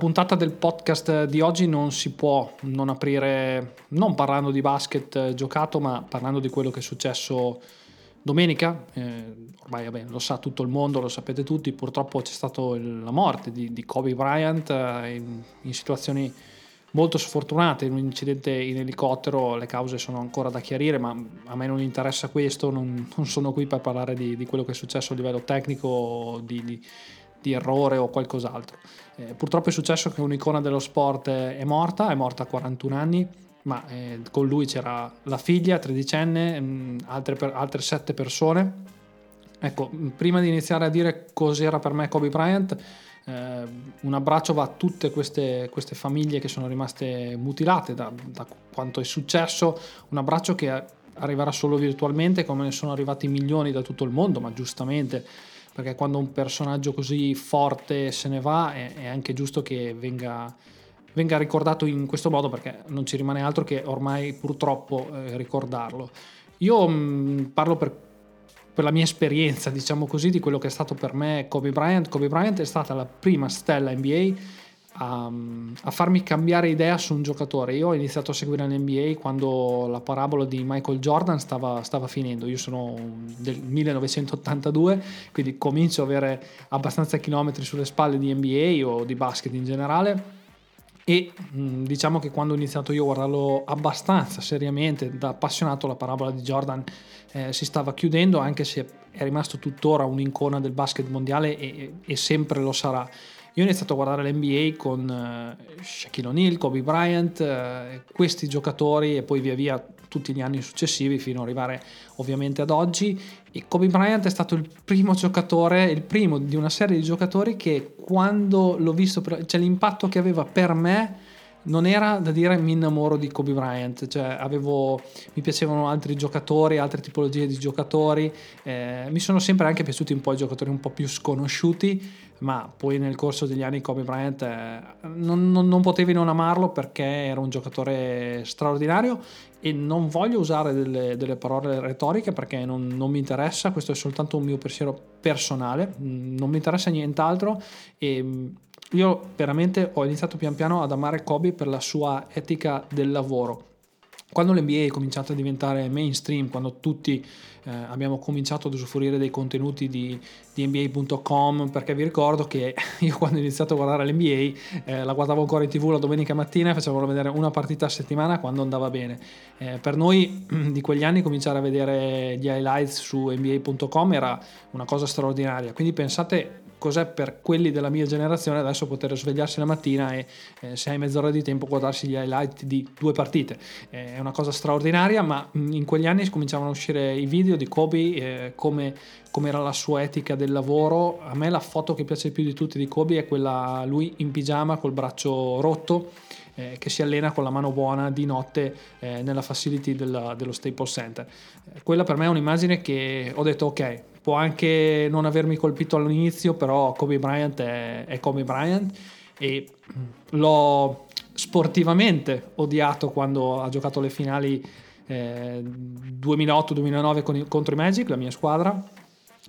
Puntata del podcast di oggi non si può non aprire, non parlando di basket giocato, ma parlando di quello che è successo domenica. Eh, ormai vabbè, lo sa tutto il mondo, lo sapete tutti, purtroppo c'è stata la morte di, di Kobe Bryant eh, in, in, situazioni molto sfortunate, in un incidente in elicottero, le cause sono ancora da chiarire, ma a me non interessa questo, non, non sono qui per parlare di, di, quello che è successo a livello tecnico, di, di di errore o qualcos'altro. Eh, purtroppo è successo che un'icona dello sport è morta, è morta a 41 anni, ma eh, con lui c'era la figlia, tredicenne, mm, altre, altre sette persone. Ecco, mm, prima di iniziare a dire cos'era per me Kobe Bryant, eh, un abbraccio va a tutte queste, queste, famiglie che sono rimaste mutilate da, da quanto è successo, un abbraccio che arriverà solo virtualmente, come ne sono arrivati milioni da tutto il mondo, ma giustamente perché quando un personaggio così forte se ne va è, è anche giusto che venga, venga, ricordato in questo modo perché non ci rimane altro che ormai purtroppo eh, ricordarlo. Io mh, mm, parlo per, per, la mia esperienza, diciamo così, di quello che è stato per me Kobe Bryant. Kobe Bryant è stata la prima stella NBA a, a, farmi cambiare idea su un giocatore. Io ho iniziato a seguire l'NBA quando la parabola di Michael Jordan stava, stava finendo. Io sono del 1982, quindi comincio ad avere abbastanza chilometri sulle spalle di NBA o di basket in generale. E diciamo che quando ho iniziato io a guardarlo abbastanza seriamente, da appassionato, la parabola di Jordan eh, si stava chiudendo, anche se è rimasto tuttora un'icona del basket mondiale e, e sempre lo sarà. Io ho iniziato a guardare l'NBA con uh, Shaquille O'Neal, Kobe Bryant, uh, questi giocatori e poi via via tutti gli anni successivi fino ad arrivare ovviamente ad oggi. E Kobe Bryant è stato il primo giocatore, il primo di una serie di giocatori che quando l'ho visto, cioè l'impatto che aveva per me non era da dire mi innamoro di Kobe Bryant, cioè avevo, mi piacevano altri giocatori, altre tipologie di giocatori, eh, mi sono sempre anche piaciuti un po' i giocatori un po' più sconosciuti, ma poi nel corso degli anni Kobe Bryant eh, non, non, non, potevi non amarlo perché era un giocatore straordinario e non voglio usare delle, delle parole retoriche perché non, non, mi interessa, questo è soltanto un mio pensiero personale, non mi interessa nient'altro e io veramente ho iniziato pian piano ad amare Kobe per la sua etica del lavoro. Quando l'NBA è cominciato a diventare mainstream, quando tutti eh, abbiamo cominciato ad usufruire dei contenuti di, di, NBA.com, perché vi ricordo che io quando ho iniziato a guardare l'NBA eh, la guardavo ancora in tv la domenica mattina e facevano vedere una partita a settimana quando andava bene. Eh, per noi di quegli anni cominciare a vedere gli highlights su NBA.com era una cosa straordinaria, quindi pensate cos'è per quelli della mia generazione adesso poter svegliarsi la mattina e eh, se hai mezz'ora di tempo guardarsi gli highlight di due partite. Eh, è una cosa straordinaria, ma in quegli anni cominciavano a uscire i video di Kobe, eh, come, come, era la sua etica del lavoro. A me la foto che piace più di tutti di Kobe è quella lui in pigiama col braccio rotto. Eh, che si allena con la mano buona di notte eh, nella facility della, dello Staples Center. Eh, quella per me è un'immagine che ho detto ok, può anche non avermi colpito all'inizio, però Kobe Bryant è, è Kobe Bryant e l'ho sportivamente odiato quando ha giocato le finali eh, 2008-2009 contro i Magic, la mia squadra.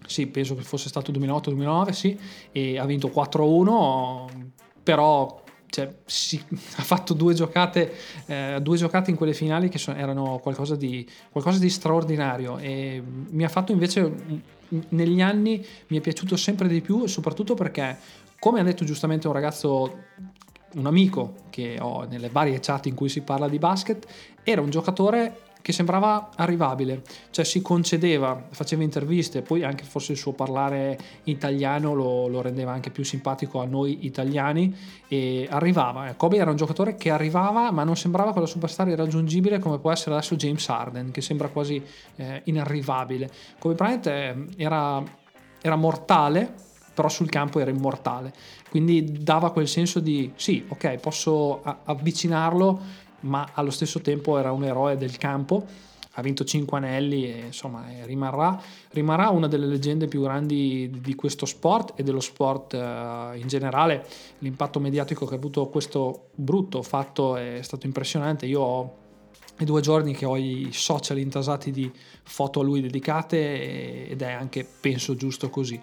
Sì, penso che fosse stato 2008-2009, sì, e ha vinto 4-1, però cioè, si, ha fatto due giocate, eh, due giocate in quelle finali che sono, erano qualcosa di, qualcosa di, straordinario e mi ha fatto invece negli anni mi è piaciuto sempre di più soprattutto perché come ha detto giustamente un ragazzo un amico che ho nelle varie chat in cui si parla di basket era un giocatore che sembrava arrivabile, cioè si concedeva, faceva interviste, poi anche forse il suo parlare italiano lo, lo rendeva anche più simpatico a noi italiani e arrivava. Eh, Kobe era un giocatore che arrivava ma non sembrava quella superstar irraggiungibile come può essere adesso James Harden che sembra quasi eh, inarrivabile. Kobe Bryant eh, era, era mortale però sul campo era immortale, quindi dava quel senso di sì, ok, posso avvicinarlo ma allo stesso tempo era un eroe del campo, ha vinto 5 anelli e insomma rimarrà, rimarrà, una delle leggende più grandi di questo sport e dello sport uh, in generale. L'impatto mediatico che ha avuto questo brutto fatto è stato impressionante. Io ho i due giorni che ho i social intasati di foto a lui dedicate ed è anche, penso, giusto così.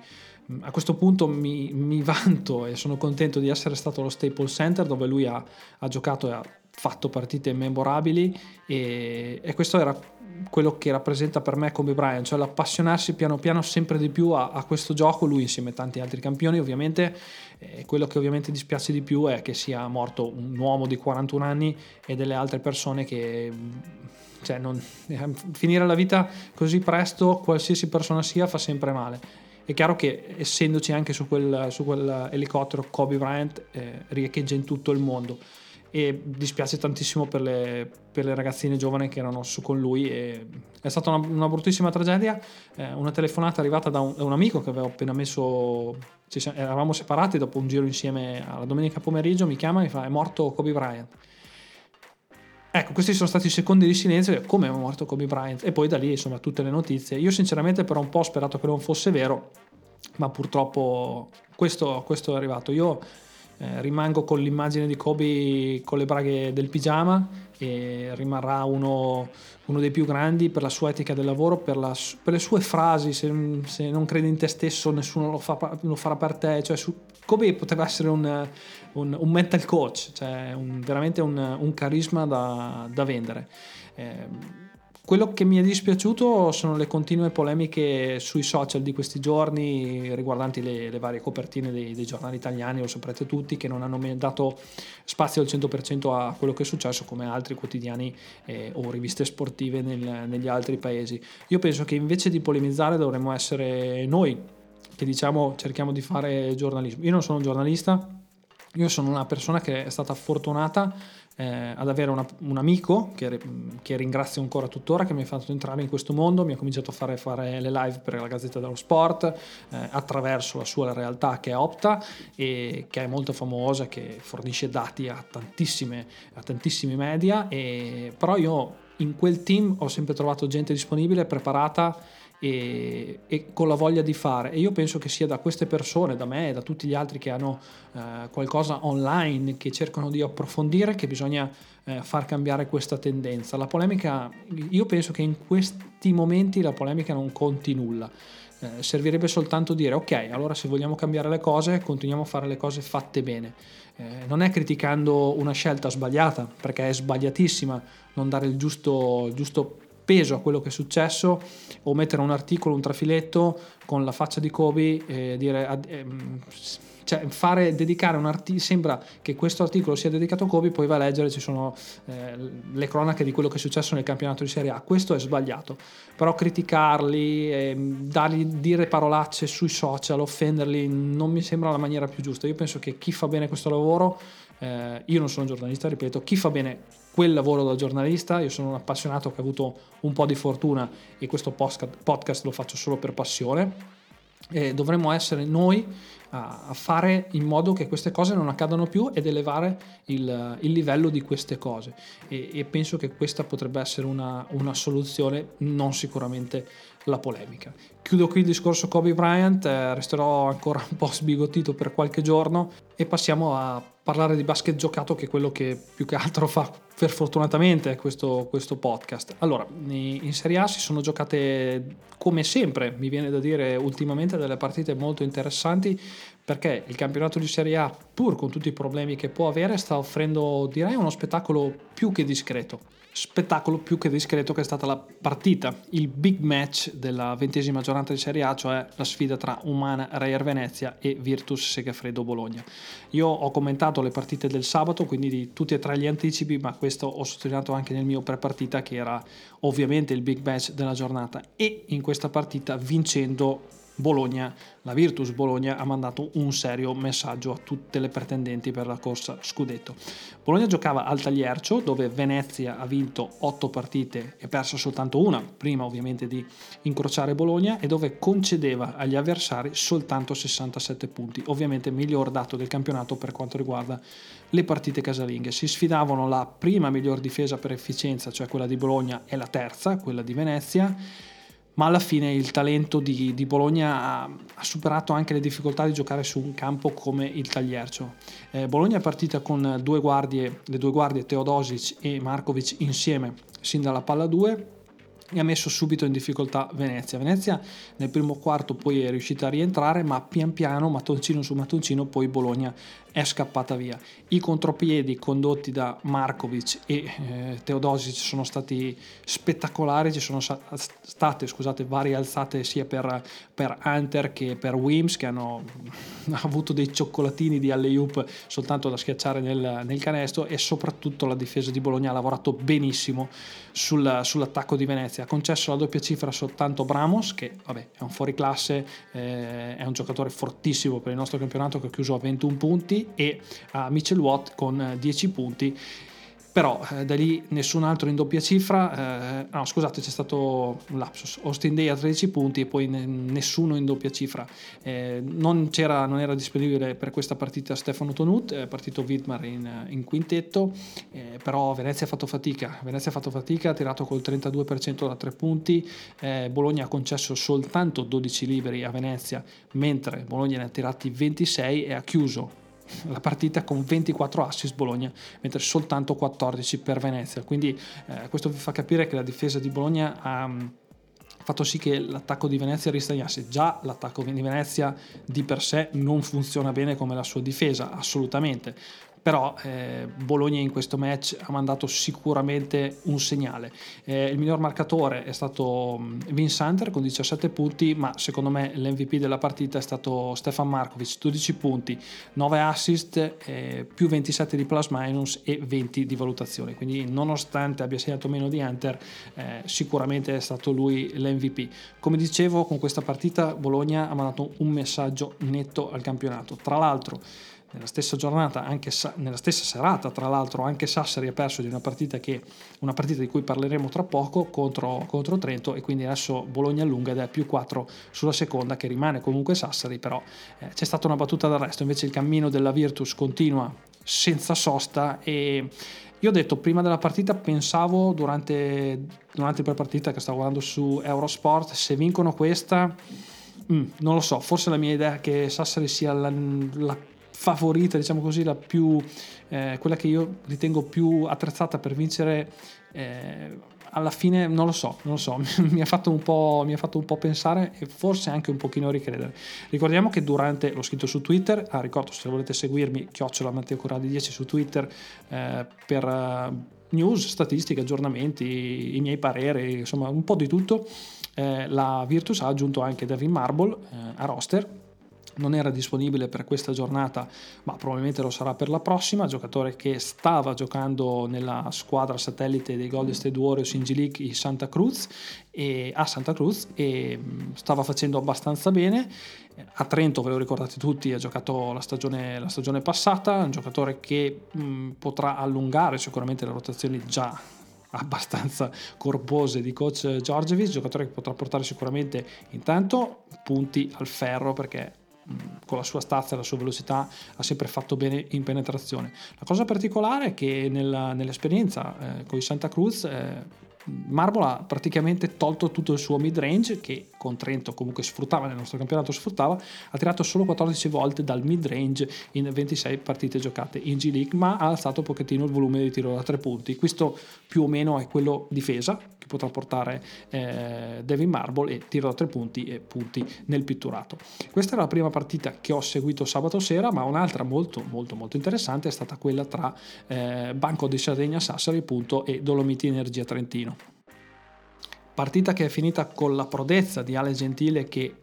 a questo punto mi, mi, vanto e sono contento di essere stato allo Staples Center dove lui ha, ha giocato e ha fatto partite memorabili e, e, questo era quello che rappresenta per me Kobe Bryant, cioè l'appassionarsi piano piano sempre di più a, a questo gioco, lui insieme a tanti altri campioni ovviamente, eh, quello che ovviamente dispiace di più è che sia morto un uomo di 41 anni e delle altre persone che cioè non, finire la vita così presto, qualsiasi persona sia, fa sempre male. È chiaro che essendoci anche su quel, quell'elicottero Kobe Bryant eh, riecheggia in tutto il mondo e dispiace tantissimo per le, per le, ragazzine giovani che erano su con lui è stata una, una bruttissima tragedia eh, una telefonata arrivata da un, da un, amico che avevo appena messo ci, eravamo separati dopo un giro insieme alla domenica pomeriggio mi chiama e mi fa è morto Kobe Bryant Ecco, questi sono stati i secondi di silenzio, come è morto Kobe Bryant, e poi da lì insomma tutte le notizie. Io sinceramente per un po' ho sperato che non fosse vero, ma purtroppo questo, questo è arrivato. Io eh, rimango con l'immagine di Kobe con le braghe del pigiama e rimarrà uno, uno dei più grandi per la sua etica del lavoro, per, la, per le sue frasi, se, se, non credi in te stesso nessuno lo, fa, lo farà per te, cioè su, Kobe poteva essere un, un, un mental coach, cioè un, veramente un, carisma da, da vendere. Eh, quello che mi è dispiaciuto sono le continue polemiche sui social di questi giorni riguardanti le, le varie copertine dei, dei, giornali italiani, lo saprete tutti, che non hanno dato spazio al 100% a quello che è successo come altri quotidiani eh, o riviste sportive nel, negli altri paesi. Io penso che invece di polemizzare dovremmo essere noi che diciamo cerchiamo di fare giornalismo. Io non sono un giornalista, io sono una persona che è stata fortunata eh, ad avere una, un amico che, che, ringrazio ancora tuttora che mi ha fatto entrare in questo mondo, mi ha cominciato a fare, fare le live per la Gazzetta dello Sport eh, attraverso la sua realtà che è Opta e che è molto famosa, che fornisce dati a, a tantissimi media, e, però io in quel team ho sempre trovato gente disponibile, preparata e, e, con la voglia di fare. E io penso che sia da queste persone, da me e da tutti gli altri che hanno eh, qualcosa online, che cercano di approfondire, che bisogna eh, far cambiare questa tendenza. La polemica, io penso che in questi momenti la polemica non conti nulla. Eh, servirebbe soltanto dire ok, allora se vogliamo cambiare le cose, continuiamo a fare le cose fatte bene. Eh, non è criticando una scelta sbagliata, perché è sbagliatissima non dare il giusto, il giusto peso a quello che è successo o mettere un articolo, un trafiletto con la faccia di Kobe e dire ehm, cioè fare dedicare un articolo sembra che questo articolo sia dedicato a Kobe poi va a leggere ci sono eh, le cronache di quello che è successo nel campionato di Serie A. Questo è sbagliato. Però criticarli eh, dargli, dire parolacce sui social offenderli non mi sembra la maniera più giusta. Io penso che chi fa bene questo lavoro eh, io non sono giornalista ripeto chi fa bene quel lavoro da giornalista, io sono un appassionato che ha avuto un po' di fortuna e questo podcast lo faccio solo per passione. E dovremmo essere noi a, fare in modo che queste cose non accadano più ed elevare il, il livello di queste cose e, e, penso che questa potrebbe essere una, una soluzione, non sicuramente la polemica. Chiudo qui il discorso Kobe Bryant, eh, resterò ancora un po' sbigottito per qualche giorno e passiamo a parlare di basket giocato che è quello che più che altro fa per fortunatamente questo, questo podcast. Allora, in Serie A si sono giocate come sempre, mi viene da dire ultimamente, delle partite molto interessanti perché il campionato di Serie A, pur con tutti i problemi che può avere, sta offrendo direi uno spettacolo più che discreto spettacolo più che discreto che è stata la partita, il big match della ventesima giornata di Serie A, cioè la sfida tra Umana Reyer Venezia e Virtus Segafredo Bologna. Io ho commentato le partite del sabato, quindi di tutti e tre gli anticipi, ma questo ho sottolineato anche nel mio pre-partita che era ovviamente il big match della giornata e in questa partita vincendo Bologna, la Virtus Bologna ha mandato un serio messaggio a tutte le pretendenti per la corsa scudetto. Bologna giocava al Tagliercio dove Venezia ha vinto 8 partite e perso soltanto una, prima ovviamente di incrociare Bologna e dove concedeva agli avversari soltanto 67 punti, ovviamente miglior dato del campionato per quanto riguarda le partite casalinghe. Si sfidavano la prima miglior difesa per efficienza, cioè quella di Bologna, e la terza, quella di Venezia ma alla fine il talento di, di Bologna ha, ha, superato anche le difficoltà di giocare su un campo come il Tagliercio. Eh, Bologna è partita con due guardie, le due guardie Teodosic e Markovic insieme sin dalla palla 2 e ha messo subito in difficoltà Venezia. Venezia nel primo quarto poi è riuscita a rientrare, ma pian piano, mattoncino su mattoncino, poi Bologna è scappata via. I contropiedi condotti da Markovic e eh, Teodosic sono stati spettacolari, ci sono state scusate, varie alzate sia per, per Hunter che per Wims che hanno avuto dei cioccolatini di alley-oop soltanto da schiacciare nel, nel, canestro e soprattutto la difesa di Bologna ha lavorato benissimo sul, sull'attacco di Venezia. Ha concesso la doppia cifra soltanto Bramos che vabbè, è un fuoriclasse, eh, è un giocatore fortissimo per il nostro campionato che ha chiuso a 21 punti e a Mitchell Watt con 10 eh, punti però eh, da lì nessun altro in doppia cifra, eh, no scusate c'è stato un lapsus, Austin Day a 13 punti e poi ne, nessuno in doppia cifra, eh, non, non, era disponibile per questa partita Stefano Tonut, è partito Widmar in, in quintetto, eh, però Venezia ha fatto fatica, Venezia ha fatto fatica, ha tirato col 32% da 3 punti, eh, Bologna ha concesso soltanto 12 liberi a Venezia, mentre Bologna ne ha tirati 26 e ha chiuso la partita con 24 assist Bologna, mentre soltanto 14 per Venezia. Quindi eh, questo vi fa capire che la difesa di Bologna ha mm, fatto sì che l'attacco di Venezia ristagnasse. Già l'attacco di Venezia di per sé non funziona bene come la sua difesa, assolutamente però eh, Bologna in questo match ha mandato sicuramente un segnale. Eh, il miglior marcatore è stato mm, Vince Hunter con 17 punti, ma secondo me l'MVP della partita è stato Stefan Markovic, 12 punti, 9 assist, eh, più 27 di plus minus e 20 di valutazione. Quindi nonostante abbia segnato meno di Hunter, eh, sicuramente è stato lui l'MVP. Come dicevo, con questa partita Bologna ha mandato un messaggio netto al campionato. Tra l'altro, nella stessa giornata, anche nella stessa serata, tra l'altro, anche Sassari ha perso di una partita, che, una partita di cui parleremo tra poco contro, contro Trento e quindi adesso Bologna allunga ed è più 4 sulla seconda che rimane comunque Sassari, però eh, c'è stata una battuta d'arresto, invece il cammino della Virtus continua senza sosta e io ho detto prima della partita, pensavo durante, durante la partita che stavo guardando su Eurosport, se vincono questa, mm, non lo so, forse la mia idea è che Sassari sia la, la favorita, diciamo così, la più, eh, quella che io ritengo più attrezzata per vincere. Eh, alla fine non lo so, non lo so, mi ha, fatto un po', mi ha fatto un po' pensare e forse anche un pochino ricredere. Ricordiamo che durante, l'ho scritto su Twitter, ah, ricordo se volete seguirmi, chiocciola Matteo Corradi 10 su Twitter eh, per uh, news, statistiche, aggiornamenti, i miei pareri, insomma un po' di tutto. Eh, la Virtus ha aggiunto anche Devin Marble eh, a roster non era disponibile per questa giornata, ma probabilmente lo sarà per la prossima. Giocatore che stava giocando nella squadra satellite dei Golden State Warriors in G League Santa Cruz e, a Santa Cruz e stava facendo abbastanza bene. A Trento, ve lo ricordate tutti, ha giocato la stagione, la stagione passata, un giocatore che mh, potrà allungare sicuramente le rotazioni già abbastanza corpose di coach Giorgevic, giocatore che potrà portare sicuramente intanto punti al ferro perché con la sua stazza e la sua velocità ha sempre fatto bene in penetrazione. La cosa particolare è che nella, nell'esperienza eh, con i Santa Cruz eh, Marble ha praticamente tolto tutto il suo mid range che con Trento comunque sfruttava nel nostro campionato sfruttava ha tirato solo 14 volte dal mid range in 26 partite giocate in G League ma ha alzato un pochettino il volume di tiro da tre punti. Questo più o meno è quello difesa che potrà portare eh, Devin Marble e tiro da tre punti e punti nel pitturato. Questa era la prima partita che ho seguito sabato sera ma un'altra molto molto molto interessante è stata quella tra eh, Banco di Sardegna Sassari appunto e Dolomiti Energia Trentino Partita che è finita con la prodezza di Ale Gentile che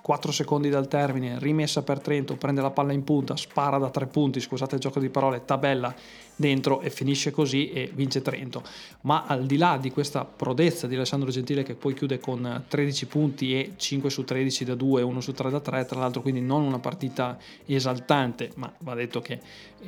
4 secondi dal termine, rimessa per Trento, prende la palla in punta, spara da 3 punti, scusate il gioco di parole, tabella dentro e finisce così e vince Trento. Ma al di là di questa prodezza di Alessandro Gentile che poi chiude con 13 punti e 5 su 13 da 2, 1 su 3 da 3, tra l'altro quindi non una partita esaltante, ma va detto che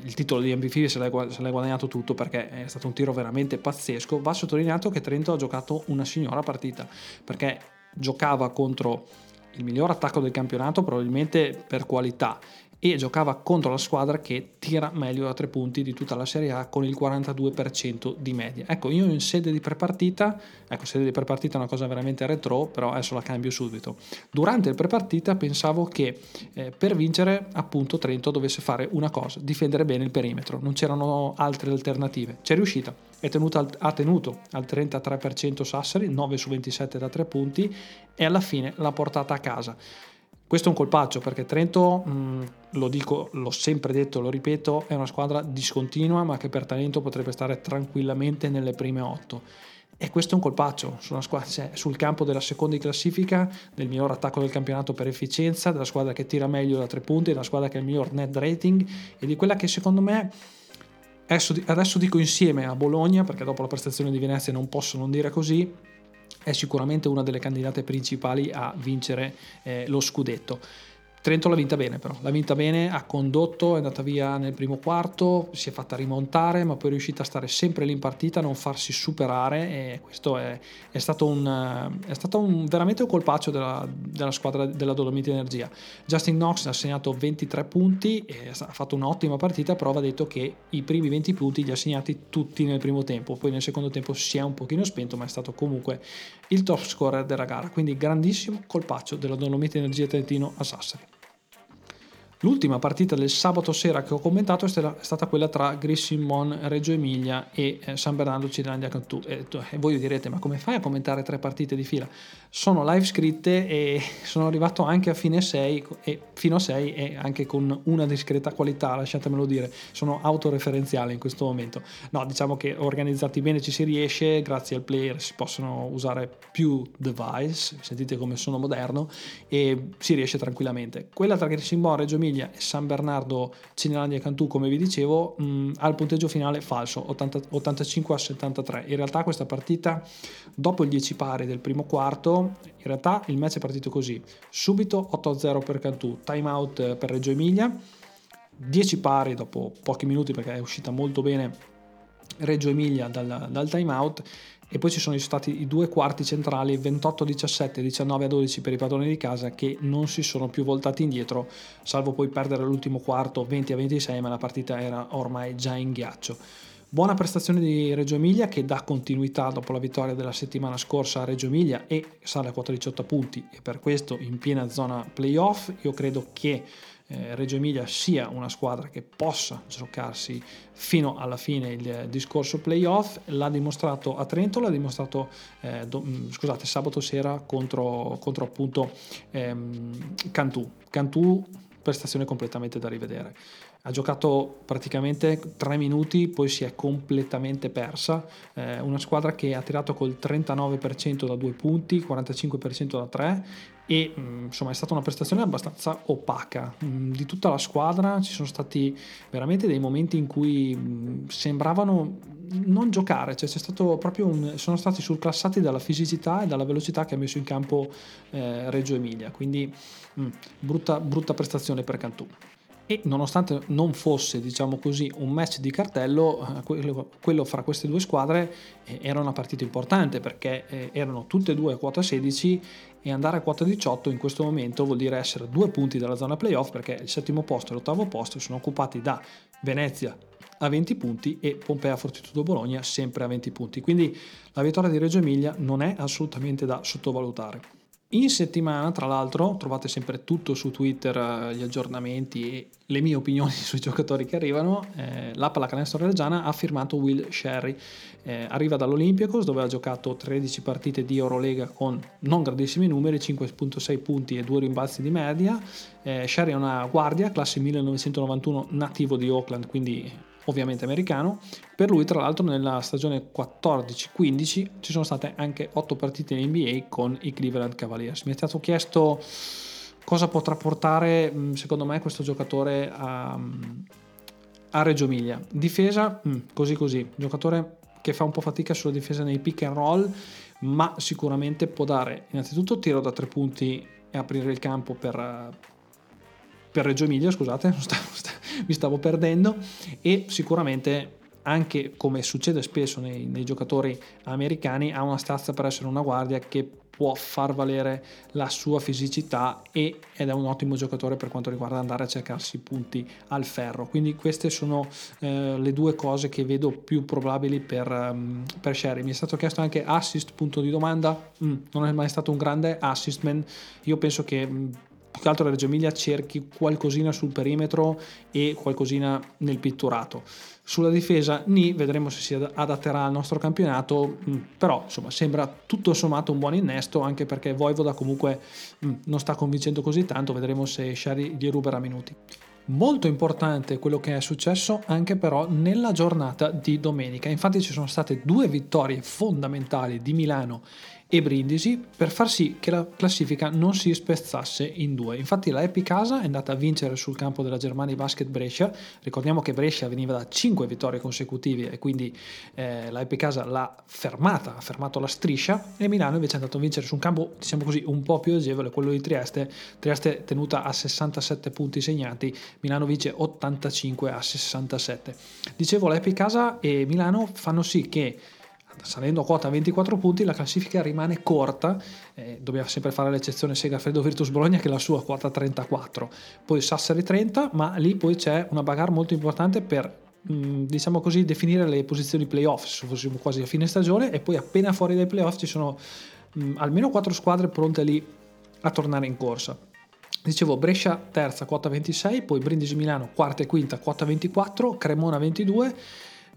il titolo di MVP se l'è guadagnato tutto perché è stato un tiro veramente pazzesco. Va sottolineato che Trento ha giocato una signora partita perché giocava contro il miglior attacco del campionato probabilmente per qualità e giocava contro la squadra che tira meglio da tre punti di tutta la Serie A con il 42% di media. Ecco, io in sede di prepartita, ecco, sede di prepartita è una cosa veramente retro, però adesso la cambio subito. Durante il prepartita pensavo che eh, per vincere appunto Trento dovesse fare una cosa, difendere bene il perimetro, non c'erano altre alternative. C'è riuscita, tenuto, ha tenuto al 33% Sassari, 9 su 27 da tre punti e alla fine l'ha portata a casa. Questo è un colpaccio perché Trento, mh, lo dico, l'ho sempre detto, lo ripeto, è una squadra discontinua ma che per talento potrebbe stare tranquillamente nelle prime otto. E questo è un colpaccio squadra, cioè, sul campo della seconda in classifica, del miglior attacco del campionato per efficienza, della squadra che tira meglio da tre punti, della squadra che ha il miglior net rating e di quella che secondo me, adesso, adesso dico insieme a Bologna, perché dopo la prestazione di Venezia non posso non dire così, è sicuramente una delle candidate principali a vincere eh, lo scudetto. Trento l'ha vinta bene però, l'ha vinta bene, ha condotto, è andata via nel primo quarto, si è fatta rimontare, ma poi è riuscita a stare sempre lì in partita, a non farsi superare e questo è, è stato, un, è stato un, veramente un colpaccio della, della squadra della Dolomiti Energia. Justin Knox ha segnato 23 punti, ha fatto un'ottima partita, però va detto che i primi 20 punti li ha segnati tutti nel primo tempo, poi nel secondo tempo si è un pochino spento, ma è stato comunque il top scorer della gara, quindi grandissimo colpaccio della Dolomiti Energia Trentino a Sassari. L'ultima partita del sabato sera che ho commentato è stata quella tra Grissimon Reggio Emilia e eh, San Bernardo Cirandia Cantù. E, e voi direte, ma come fai a commentare tre partite di fila? Sono live scritte e sono arrivato anche a fine 6, e, fino a 6 e anche con una discreta qualità, lasciatemelo dire. Sono autoreferenziale in questo momento. No, diciamo che organizzati bene ci si riesce, grazie al player si possono usare più device, sentite come sono moderno, e si riesce tranquillamente. Quella tra Grissimon Reggio Emilia Emilia e San Bernardo Cinelandia e Cantù, come vi dicevo, mh, al punteggio finale falso, 80, 85 a 73. In realtà questa partita, dopo il 10 pari del primo quarto, in realtà il match è partito così. Subito 8-0 per Cantù, time out per Reggio Emilia, 10 pari dopo pochi minuti perché è uscita molto bene Reggio Emilia dal, dal time out e poi ci sono stati i due quarti centrali 28-17 19-12 per i padroni di casa che non si sono più voltati indietro salvo poi perdere l'ultimo quarto 20-26 ma la partita era ormai già in ghiaccio Buona prestazione di Reggio Emilia che dà continuità dopo la vittoria della settimana scorsa a Reggio Emilia e sale a quota 18 punti e per questo in piena zona playoff. Io credo che eh, Reggio Emilia sia una squadra che possa giocarsi fino alla fine il discorso playoff. L'ha dimostrato a Trento, l'ha dimostrato eh, do, mm, scusate, sabato sera contro, contro appunto ehm, Cantù. Cantù prestazione completamente da rivedere ha giocato praticamente tre minuti, poi si è completamente persa. Eh, una squadra che ha tirato col 39% da due punti, 45% da tre e mm, insomma è stata una prestazione abbastanza opaca mm, di tutta la squadra. Ci sono stati veramente dei momenti in cui mm, sembravano non giocare, cioè un, sono stati surclassati dalla fisicità e dalla velocità che ha messo in campo eh, Reggio Emilia. Quindi brutta, brutta prestazione per Cantù e nonostante non fosse diciamo così un match di cartello eh, quello, quello fra queste due squadre eh, era una partita importante perché eh, erano tutte e due a quota 16 e andare a quota 18 in questo momento vuol dire essere due punti dalla zona playoff perché il settimo posto e l'ottavo posto sono occupati da Venezia a 20 punti e Pompea Fortitudo Bologna sempre a 20 punti. Quindi la vittoria di Reggio Emilia non è assolutamente da sottovalutare in settimana, tra l'altro, trovate sempre tutto su Twitter, eh, gli aggiornamenti e le mie opinioni sui giocatori che arrivano. Eh, la pallacanestro reggiana ha firmato Will Sherry. Eh, arriva dall'Olympiacos dove ha giocato 13 partite di Eurolega con non grandissimi numeri, 5.6 punti e 2 rimbalzi di media. Eh, Sherry è una guardia, classe 1991, nativo di Oakland, quindi ovviamente americano. Per lui, tra l'altro, nella stagione 14-15 ci sono state anche 8 partite in NBA con i Cleveland Cavaliers. Mi è stato chiesto cosa potrà portare, mm, secondo me, questo giocatore a, mm, a Reggio Emilia. Difesa, mm, così così, giocatore che fa un po' fatica sulla difesa nei pick and roll, ma sicuramente può dare innanzitutto tiro da tre punti e aprire il campo per, per Reggio Emilia, scusate, mi stavo perdendo, e sicuramente anche come succede spesso nei, nei, giocatori americani ha una stazza per essere una guardia che può far valere la sua fisicità e, ed è un ottimo giocatore per quanto riguarda andare a cercarsi punti al ferro. Quindi queste sono eh, le due cose che vedo più probabili per, um, per Sherry. Mi è stato chiesto anche assist, punto di domanda. Mm, non è mai stato un grande assist man. Io penso che mm, più che altro Reggio Emilia cerchi qualcosina sul perimetro e qualcosina nel pitturato. Sulla difesa Ni vedremo se si adatterà al nostro campionato, mm, però insomma sembra tutto sommato un buon innesto anche perché Voivoda comunque mm, non sta convincendo così tanto, vedremo se Shari gli ruberà minuti. Molto importante quello che è successo anche però nella giornata di domenica, infatti ci sono state due vittorie fondamentali di Milano e Brindisi per far sì che la classifica non si spezzasse in due. Infatti la Epicasa è andata a vincere sul campo della Germania Basket Brescia, ricordiamo che Brescia veniva da 5 vittorie consecutive e quindi eh, la Epicasa l'ha fermata, ha fermato la striscia e Milano invece è andato a vincere su un campo diciamo così un po' più agevole, quello di Trieste, Trieste tenuta a 67 punti segnati, Milano vince 85 a 67. Dicevo la Epicasa e Milano fanno sì che salendo a quota 24 punti la classifica rimane corta, eh, dobbiamo sempre fare l'eccezione Segafredo Virtus Bologna che è la sua quota 34, poi Sassari 30, ma lì poi c'è una bagarre molto importante per mm, diciamo così definire le posizioni playoff, se fossimo quasi a fine stagione e poi appena fuori dai playoff ci sono mh, mm, almeno 4 squadre pronte lì a tornare in corsa. Dicevo Brescia terza quota 26, poi Brindisi Milano quarta e quinta quota 24, Cremona 22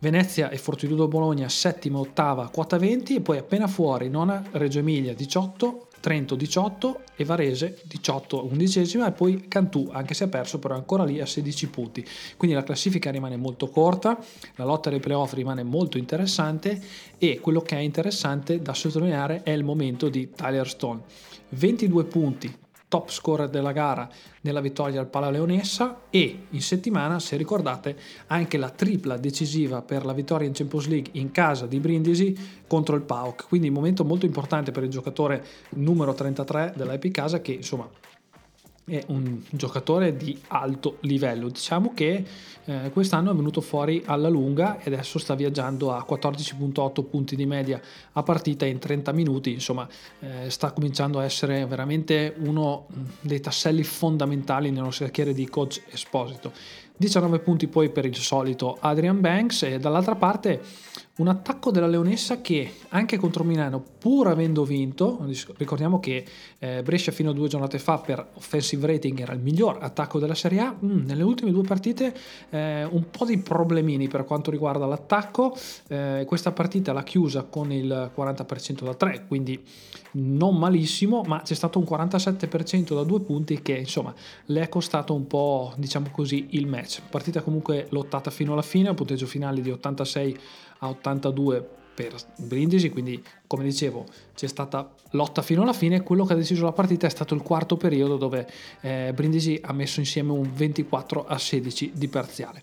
Venezia e Fortitudo Bologna settima, ottava, quota 20 e poi appena fuori nona Reggio Emilia 18, Trento 18 e Varese 18, undicesima e poi Cantù anche se ha perso però ancora lì a 16 punti. Quindi la classifica rimane molto corta, la lotta dei playoff rimane molto interessante e quello che è interessante da sottolineare è il momento di Tyler Stone. 22 punti, top scorer della gara nella vittoria al Pala Leonessa e in settimana, se ricordate, anche la tripla decisiva per la vittoria in Champions League in casa di Brindisi contro il PAOK. Quindi un momento molto importante per il giocatore numero 33 della Epicasa che insomma è un giocatore di alto livello. Diciamo che eh, quest'anno è venuto fuori alla lunga e adesso sta viaggiando a 14.8 punti di media a partita in 30 minuti. Insomma, eh, sta cominciando a essere veramente uno dei tasselli fondamentali nello scacchiere di coach Esposito. 19 punti poi per il solito Adrian Banks e dall'altra parte un attacco della Leonessa che anche contro Milano, pur avendo vinto, ricordiamo che eh, Brescia fino a due giornate fa per offensive rating era il miglior attacco della Serie A, mm, nelle ultime due partite eh, un po' di problemini per quanto riguarda l'attacco, eh, questa partita l'ha chiusa con il 40% da 3, quindi non malissimo, ma c'è stato un 47% da due punti che insomma le è costato un po' diciamo così il match. Partita comunque lottata fino alla fine, un punteggio finale di 86 a 82 per Brindisi, quindi come dicevo c'è stata lotta fino alla fine, quello che ha deciso la partita è stato il quarto periodo dove eh, Brindisi ha messo insieme un 24 a 16 di parziale.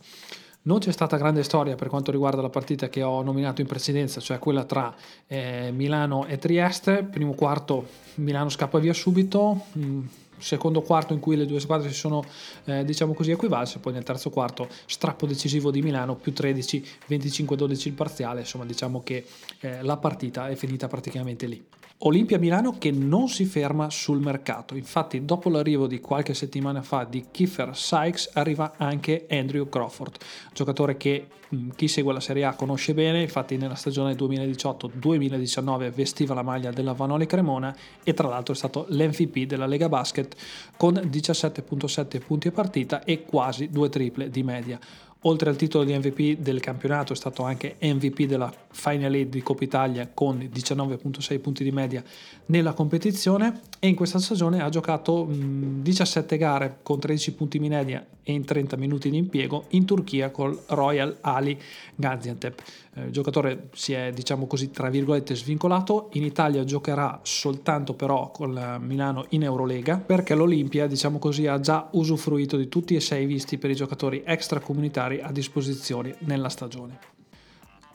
Non c'è stata grande storia per quanto riguarda la partita che ho nominato in precedenza, cioè quella tra eh, Milano e Trieste. Primo quarto Milano scappa via subito, mh, mm, secondo quarto in cui le due squadre si sono eh, diciamo così equivalse, poi nel terzo quarto strappo decisivo di Milano più 13, 25-12 il parziale, insomma diciamo che eh, la partita è finita praticamente lì. Olimpia Milano che non si ferma sul mercato, infatti dopo l'arrivo di qualche settimana fa di Kiefer Sykes arriva anche Andrew Crawford, giocatore che mm, chi segue la Serie A conosce bene, infatti nella stagione 2018-2019 vestiva la maglia della Vanoli Cremona e tra l'altro è stato l'MVP della Lega Basket con 17.7 punti a partita e quasi due triple di media. Oltre al titolo di MVP del campionato è stato anche MVP della Final Eight di Coppa Italia con 19.6 punti di media nella competizione e in questa stagione ha giocato 17 gare con 13 punti di media e in 30 minuti di impiego in Turchia col Royal Ali Gaziantep. Eh, il giocatore si è diciamo così tra virgolette svincolato, in Italia giocherà soltanto però con Milano in Eurolega perché l'Olimpia diciamo così ha già usufruito di tutti e sei visti per i giocatori extracomunitari a disposizione nella stagione.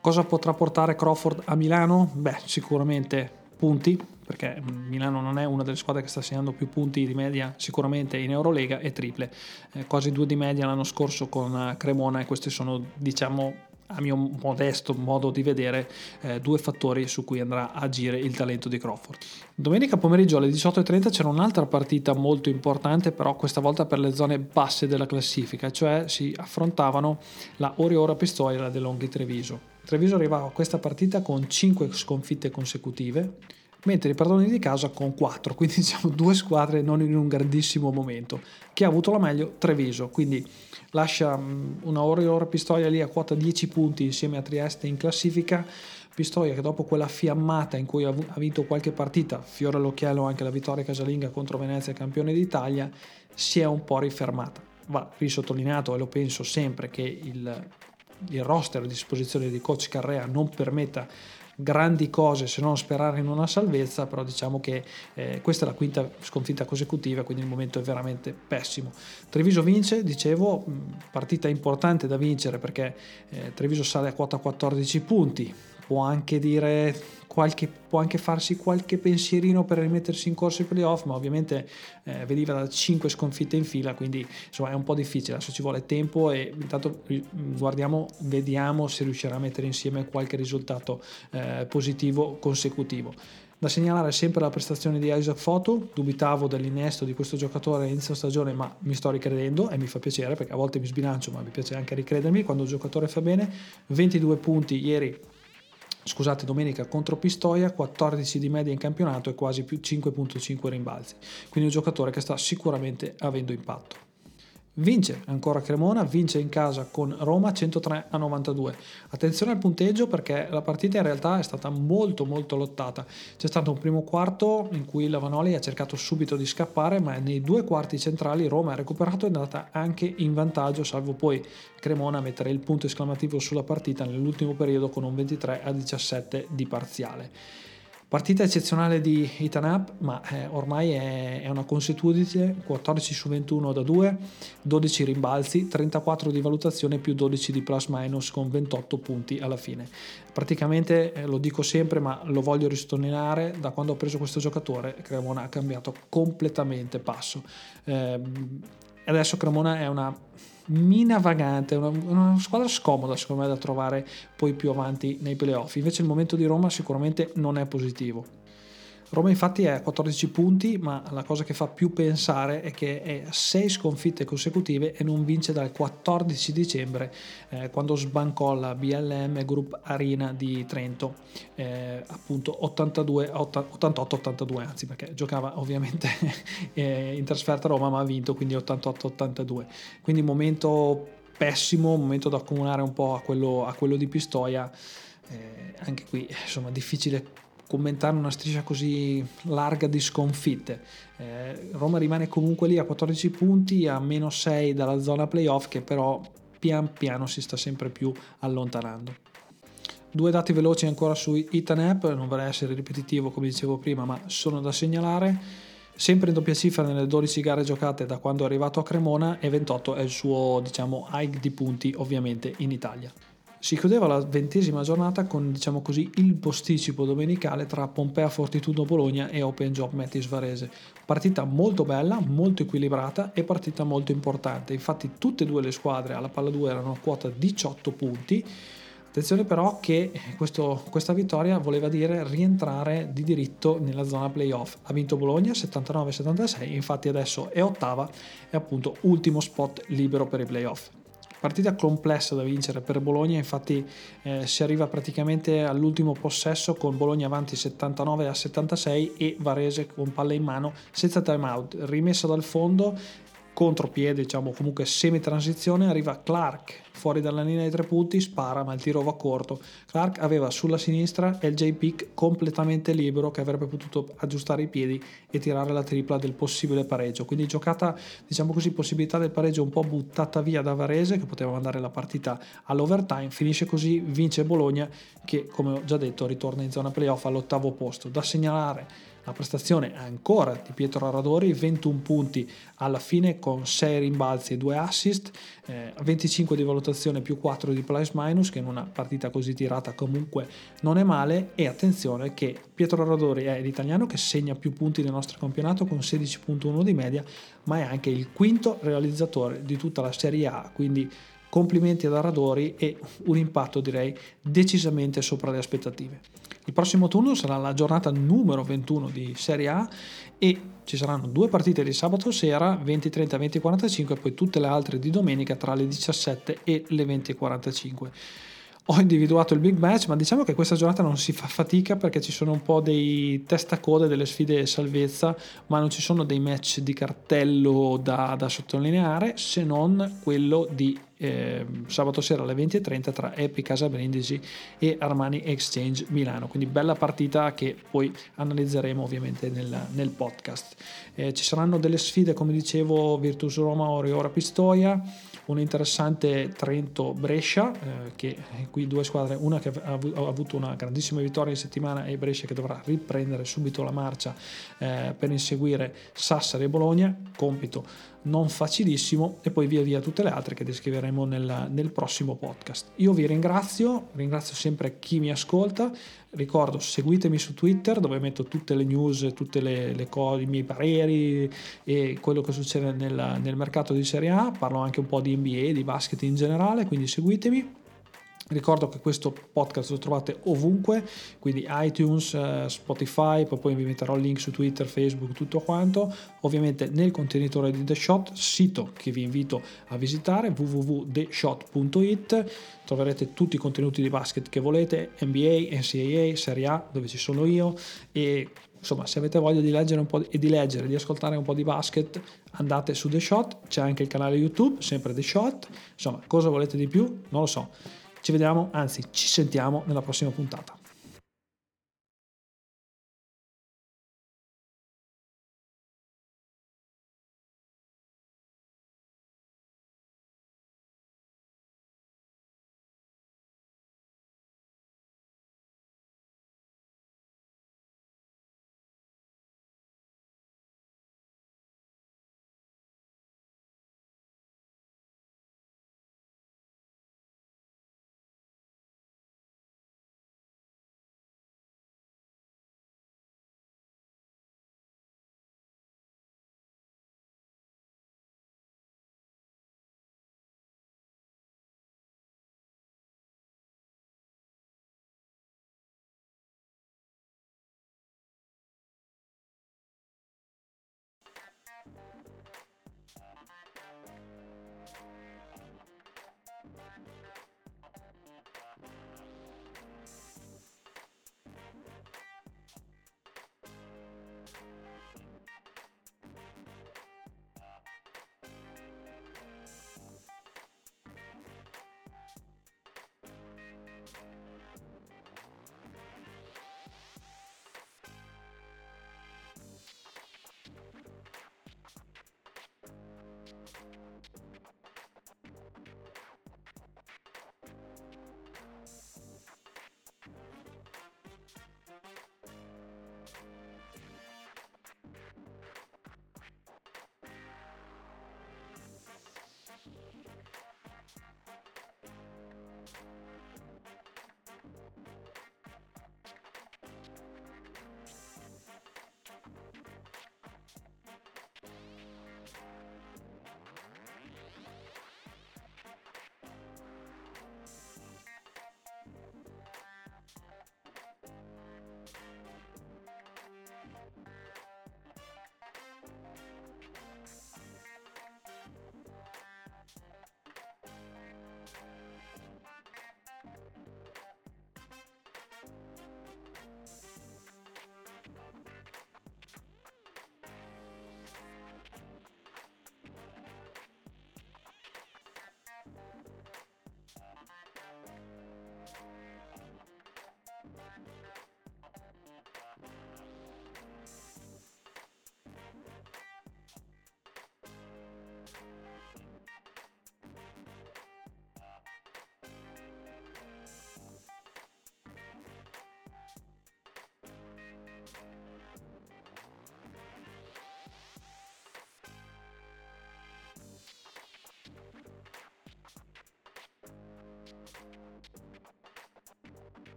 Cosa potrà portare Crawford a Milano? Beh, sicuramente punti, perché Milano non è una delle squadre che sta segnando più punti di media sicuramente in Eurolega e triple, eh, quasi due di media l'anno scorso con Cremona e questi sono diciamo a mio modesto modo di vedere, eh, due fattori su cui andrà a agire il talento di Crawford. Domenica pomeriggio alle 18.30 c'era un'altra partita molto importante, però questa volta per le zone basse della classifica, cioè si affrontavano la Oriora Pistoia e la De Longhi Treviso. Treviso arrivava a questa partita con 5 sconfitte consecutive, mentre i padroni di casa con 4, quindi diciamo due squadre non in un grandissimo momento. Chi ha avuto la meglio? Treviso, quindi lascia mm, una Oriora Pistoia lì a quota 10 punti insieme a Trieste in classifica. Pistoia che dopo quella fiammata in cui ha vinto qualche partita, fiore all'occhiello anche la vittoria casalinga contro Venezia campione d'Italia, si è un po' rifermata. Va risottolineato e lo penso sempre che il, il roster a disposizione di coach Carrea non permetta grandi cose se non sperare in una salvezza, però diciamo che eh, questa è la quinta sconfitta consecutiva, quindi il momento è veramente pessimo. Treviso vince, dicevo, partita importante da vincere perché eh, Treviso sale a quota 14 punti, può anche dire qualche, può anche farsi qualche pensierino per rimettersi in corso ai playoff, ma ovviamente eh, veniva da 5 sconfitte in fila, quindi insomma è un po' difficile, adesso ci vuole tempo e intanto guardiamo, vediamo se riuscirà a mettere insieme qualche risultato eh, positivo consecutivo. Da segnalare sempre la prestazione di Isaac Foto, dubitavo dell'innesto di questo giocatore inizio stagione, ma mi sto ricredendo e mi fa piacere perché a volte mi sbilancio, ma mi piace anche ricredermi quando il giocatore fa bene. 22 punti ieri scusate, domenica contro Pistoia, 14 di media in campionato e quasi più 5.5 rimbalzi. Quindi un giocatore che sta sicuramente avendo impatto. Vince ancora Cremona, vince in casa con Roma 103 a 92. Attenzione al punteggio perché la partita in realtà è stata molto molto lottata. C'è stato un primo quarto in cui la Vanoli ha cercato subito di scappare, ma nei due quarti centrali Roma ha recuperato e è andata anche in vantaggio, salvo poi Cremona mettere il punto esclamativo sulla partita nell'ultimo periodo con un 23 a 17 di parziale. Partita eccezionale di Itanap, ma eh, ormai è, è, una consuetudine, 14 su 21 da 2, 12 rimbalzi, 34 di valutazione più 12 di plus minus con 28 punti alla fine. Praticamente, eh, lo dico sempre, ma lo voglio risottolineare, da quando ho preso questo giocatore Cremona ha cambiato completamente passo. Eh, adesso Cremona è una mina vagante, una, una, squadra scomoda secondo me da trovare poi più avanti nei playoff. Invece il momento di Roma sicuramente non è positivo. Roma infatti è a 14 punti, ma la cosa che fa più pensare è che è a 6 sconfitte consecutive e non vince dal 14 dicembre eh, quando sbancò la BLM Group Arena di Trento, eh, appunto 88-82, anzi perché giocava ovviamente eh, in trasferta a Roma ma ha vinto quindi 88-82. Quindi momento pessimo, momento da accomunare un po' a quello, a quello di Pistoia. Eh, anche qui insomma difficile commentare una striscia così larga di sconfitte. Eh, Roma rimane comunque lì a 14 punti, a meno 6 dalla zona playoff che però pian piano si sta sempre più allontanando. Due dati veloci ancora su Itanep, non vorrei essere ripetitivo come dicevo prima, ma sono da segnalare. Sempre in doppia cifra nelle 12 gare giocate da quando è arrivato a Cremona e 28 è il suo diciamo hike di punti ovviamente in Italia. Si chiudeva la ventesima giornata con, diciamo così, il posticipo domenicale tra Pompea Fortitudo Bologna e Open Job Metis Varese. Partita molto bella, molto equilibrata e partita molto importante. Infatti tutte e due le squadre alla palla 2 erano a quota 18 punti. Attenzione però che questo, questa vittoria voleva dire rientrare di diritto nella zona playoff. Ha vinto Bologna 79-76, infatti adesso è ottava e appunto ultimo spot libero per i playoff. Partita complessa da vincere per Bologna, infatti eh, si arriva praticamente all'ultimo possesso con Bologna avanti 79 a 76 e Varese con palla in mano senza timeout, rimessa dal fondo contropiede, diciamo comunque semi-transizione, arriva Clark fuori dalla linea dei tre punti, spara ma il tiro va corto. Clark aveva sulla sinistra LJ Pick completamente libero che avrebbe potuto aggiustare i piedi e tirare la tripla del possibile pareggio. Quindi giocata, diciamo così, possibilità del pareggio un po' buttata via da Varese che poteva mandare la partita all'overtime, finisce così, vince Bologna che come ho già detto ritorna in zona playoff all'ottavo posto. Da segnalare la prestazione ancora di Pietro Aradori, 21 punti alla fine con 6 rimbalzi e 2 assist, eh, 25 di valutazione più 4 di plus minus, che in una partita così tirata comunque non è male. E attenzione che Pietro Aradori è l'italiano che segna più punti nel nostro campionato con 16.1 di media, ma è anche il quinto realizzatore di tutta la Serie A, quindi complimenti ad Aradori e un impatto direi decisamente sopra le aspettative. Il prossimo turno sarà la giornata numero 21 di Serie A e ci saranno due partite di sabato sera 20.30 20.45 e poi tutte le altre di domenica tra le 17 e le 20.45 ho individuato il big match, ma diciamo che questa giornata non si fa fatica perché ci sono un po' dei testacode, delle sfide salvezza, ma non ci sono dei match di cartello da, da sottolineare se non quello di eh, sabato sera alle 20.30 tra Epic Casa Brindisi e Armani Exchange Milano. Quindi bella partita che poi analizzeremo ovviamente nel, nel podcast. Eh, ci saranno delle sfide, come dicevo, Virtus Roma, Oriora Pistoia un interessante Trento-Brescia, eh, che qui due squadre, una che ha, avuto una grandissima vittoria in settimana e Brescia che dovrà riprendere subito la marcia eh, per inseguire Sassari e Bologna, compito non facilissimo e poi via via tutte le altre che descriveremo nel, nel prossimo podcast. Io vi ringrazio, ringrazio sempre chi mi ascolta, ricordo seguitemi su Twitter dove metto tutte le news, tutte le, le cose, i miei pareri e quello che succede nel, nel mercato di Serie A, parlo anche un po' di NBA, di basket in generale, quindi seguitemi Ricordo che questo podcast lo trovate ovunque, quindi iTunes, eh, Spotify, poi vi metterò link su Twitter, Facebook, tutto quanto. Ovviamente nel contenitore di The Shot, sito che vi invito a visitare, www.theshot.it, troverete tutti i contenuti di basket che volete, NBA, NCAA, Serie A, dove ci sono io. E insomma se avete voglia di leggere un po' e di leggere di ascoltare un po' di basket andate su The Shot. C'è anche il canale YouTube sempre The Shot. Insomma cosa volete di più? Non lo so ci vediamo, anzi ci sentiamo nella prossima puntata.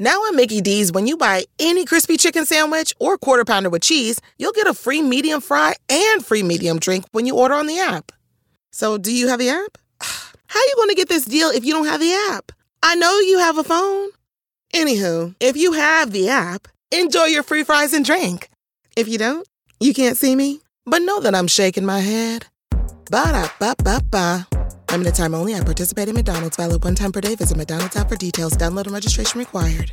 Now at Mickey D's, when you buy any crispy chicken sandwich or quarter pounder with cheese, you'll get a free medium fry and free medium drink when you order on the app. So, do you have the app? How you going to get this deal if you don't have the app? I know you have a phone. Anywho, if you have the app, enjoy your free fries and drink. If you don't, you can't see me, but know that I'm shaking my head. Ba da ba ba ba. Limited time only at participating McDonald's. Valid one time per day. Visit McDonald's app for details. Download and registration required.